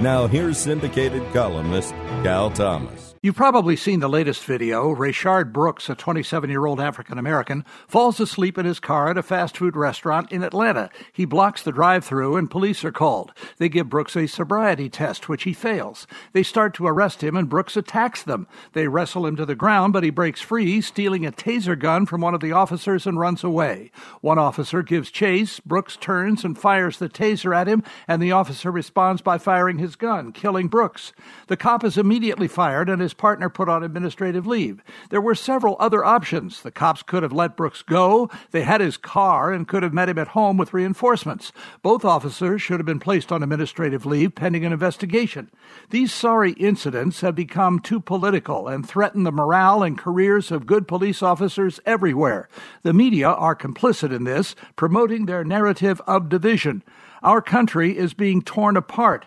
Now, here's syndicated columnist Cal Thomas. You've probably seen the latest video. Rayshard Brooks, a 27 year old African American, falls asleep in his car at a fast food restaurant in Atlanta. He blocks the drive through and police are called. They give Brooks a sobriety test, which he fails. They start to arrest him and Brooks attacks them. They wrestle him to the ground, but he breaks free, stealing a taser gun from one of the officers and runs away. One officer gives chase. Brooks turns and fires the taser at him, and the officer responds by firing his gun, killing Brooks. The cop is immediately fired and his partner put on administrative leave. There were several other options. The cops could have let Brooks go. They had his car and could have met him at home with reinforcements. Both officers should have been placed on administrative leave pending an investigation. These sorry incidents have become too political and threaten the morale and careers of good police officers everywhere. The media are complicit in this, promoting their narrative of division. Our country is being torn apart,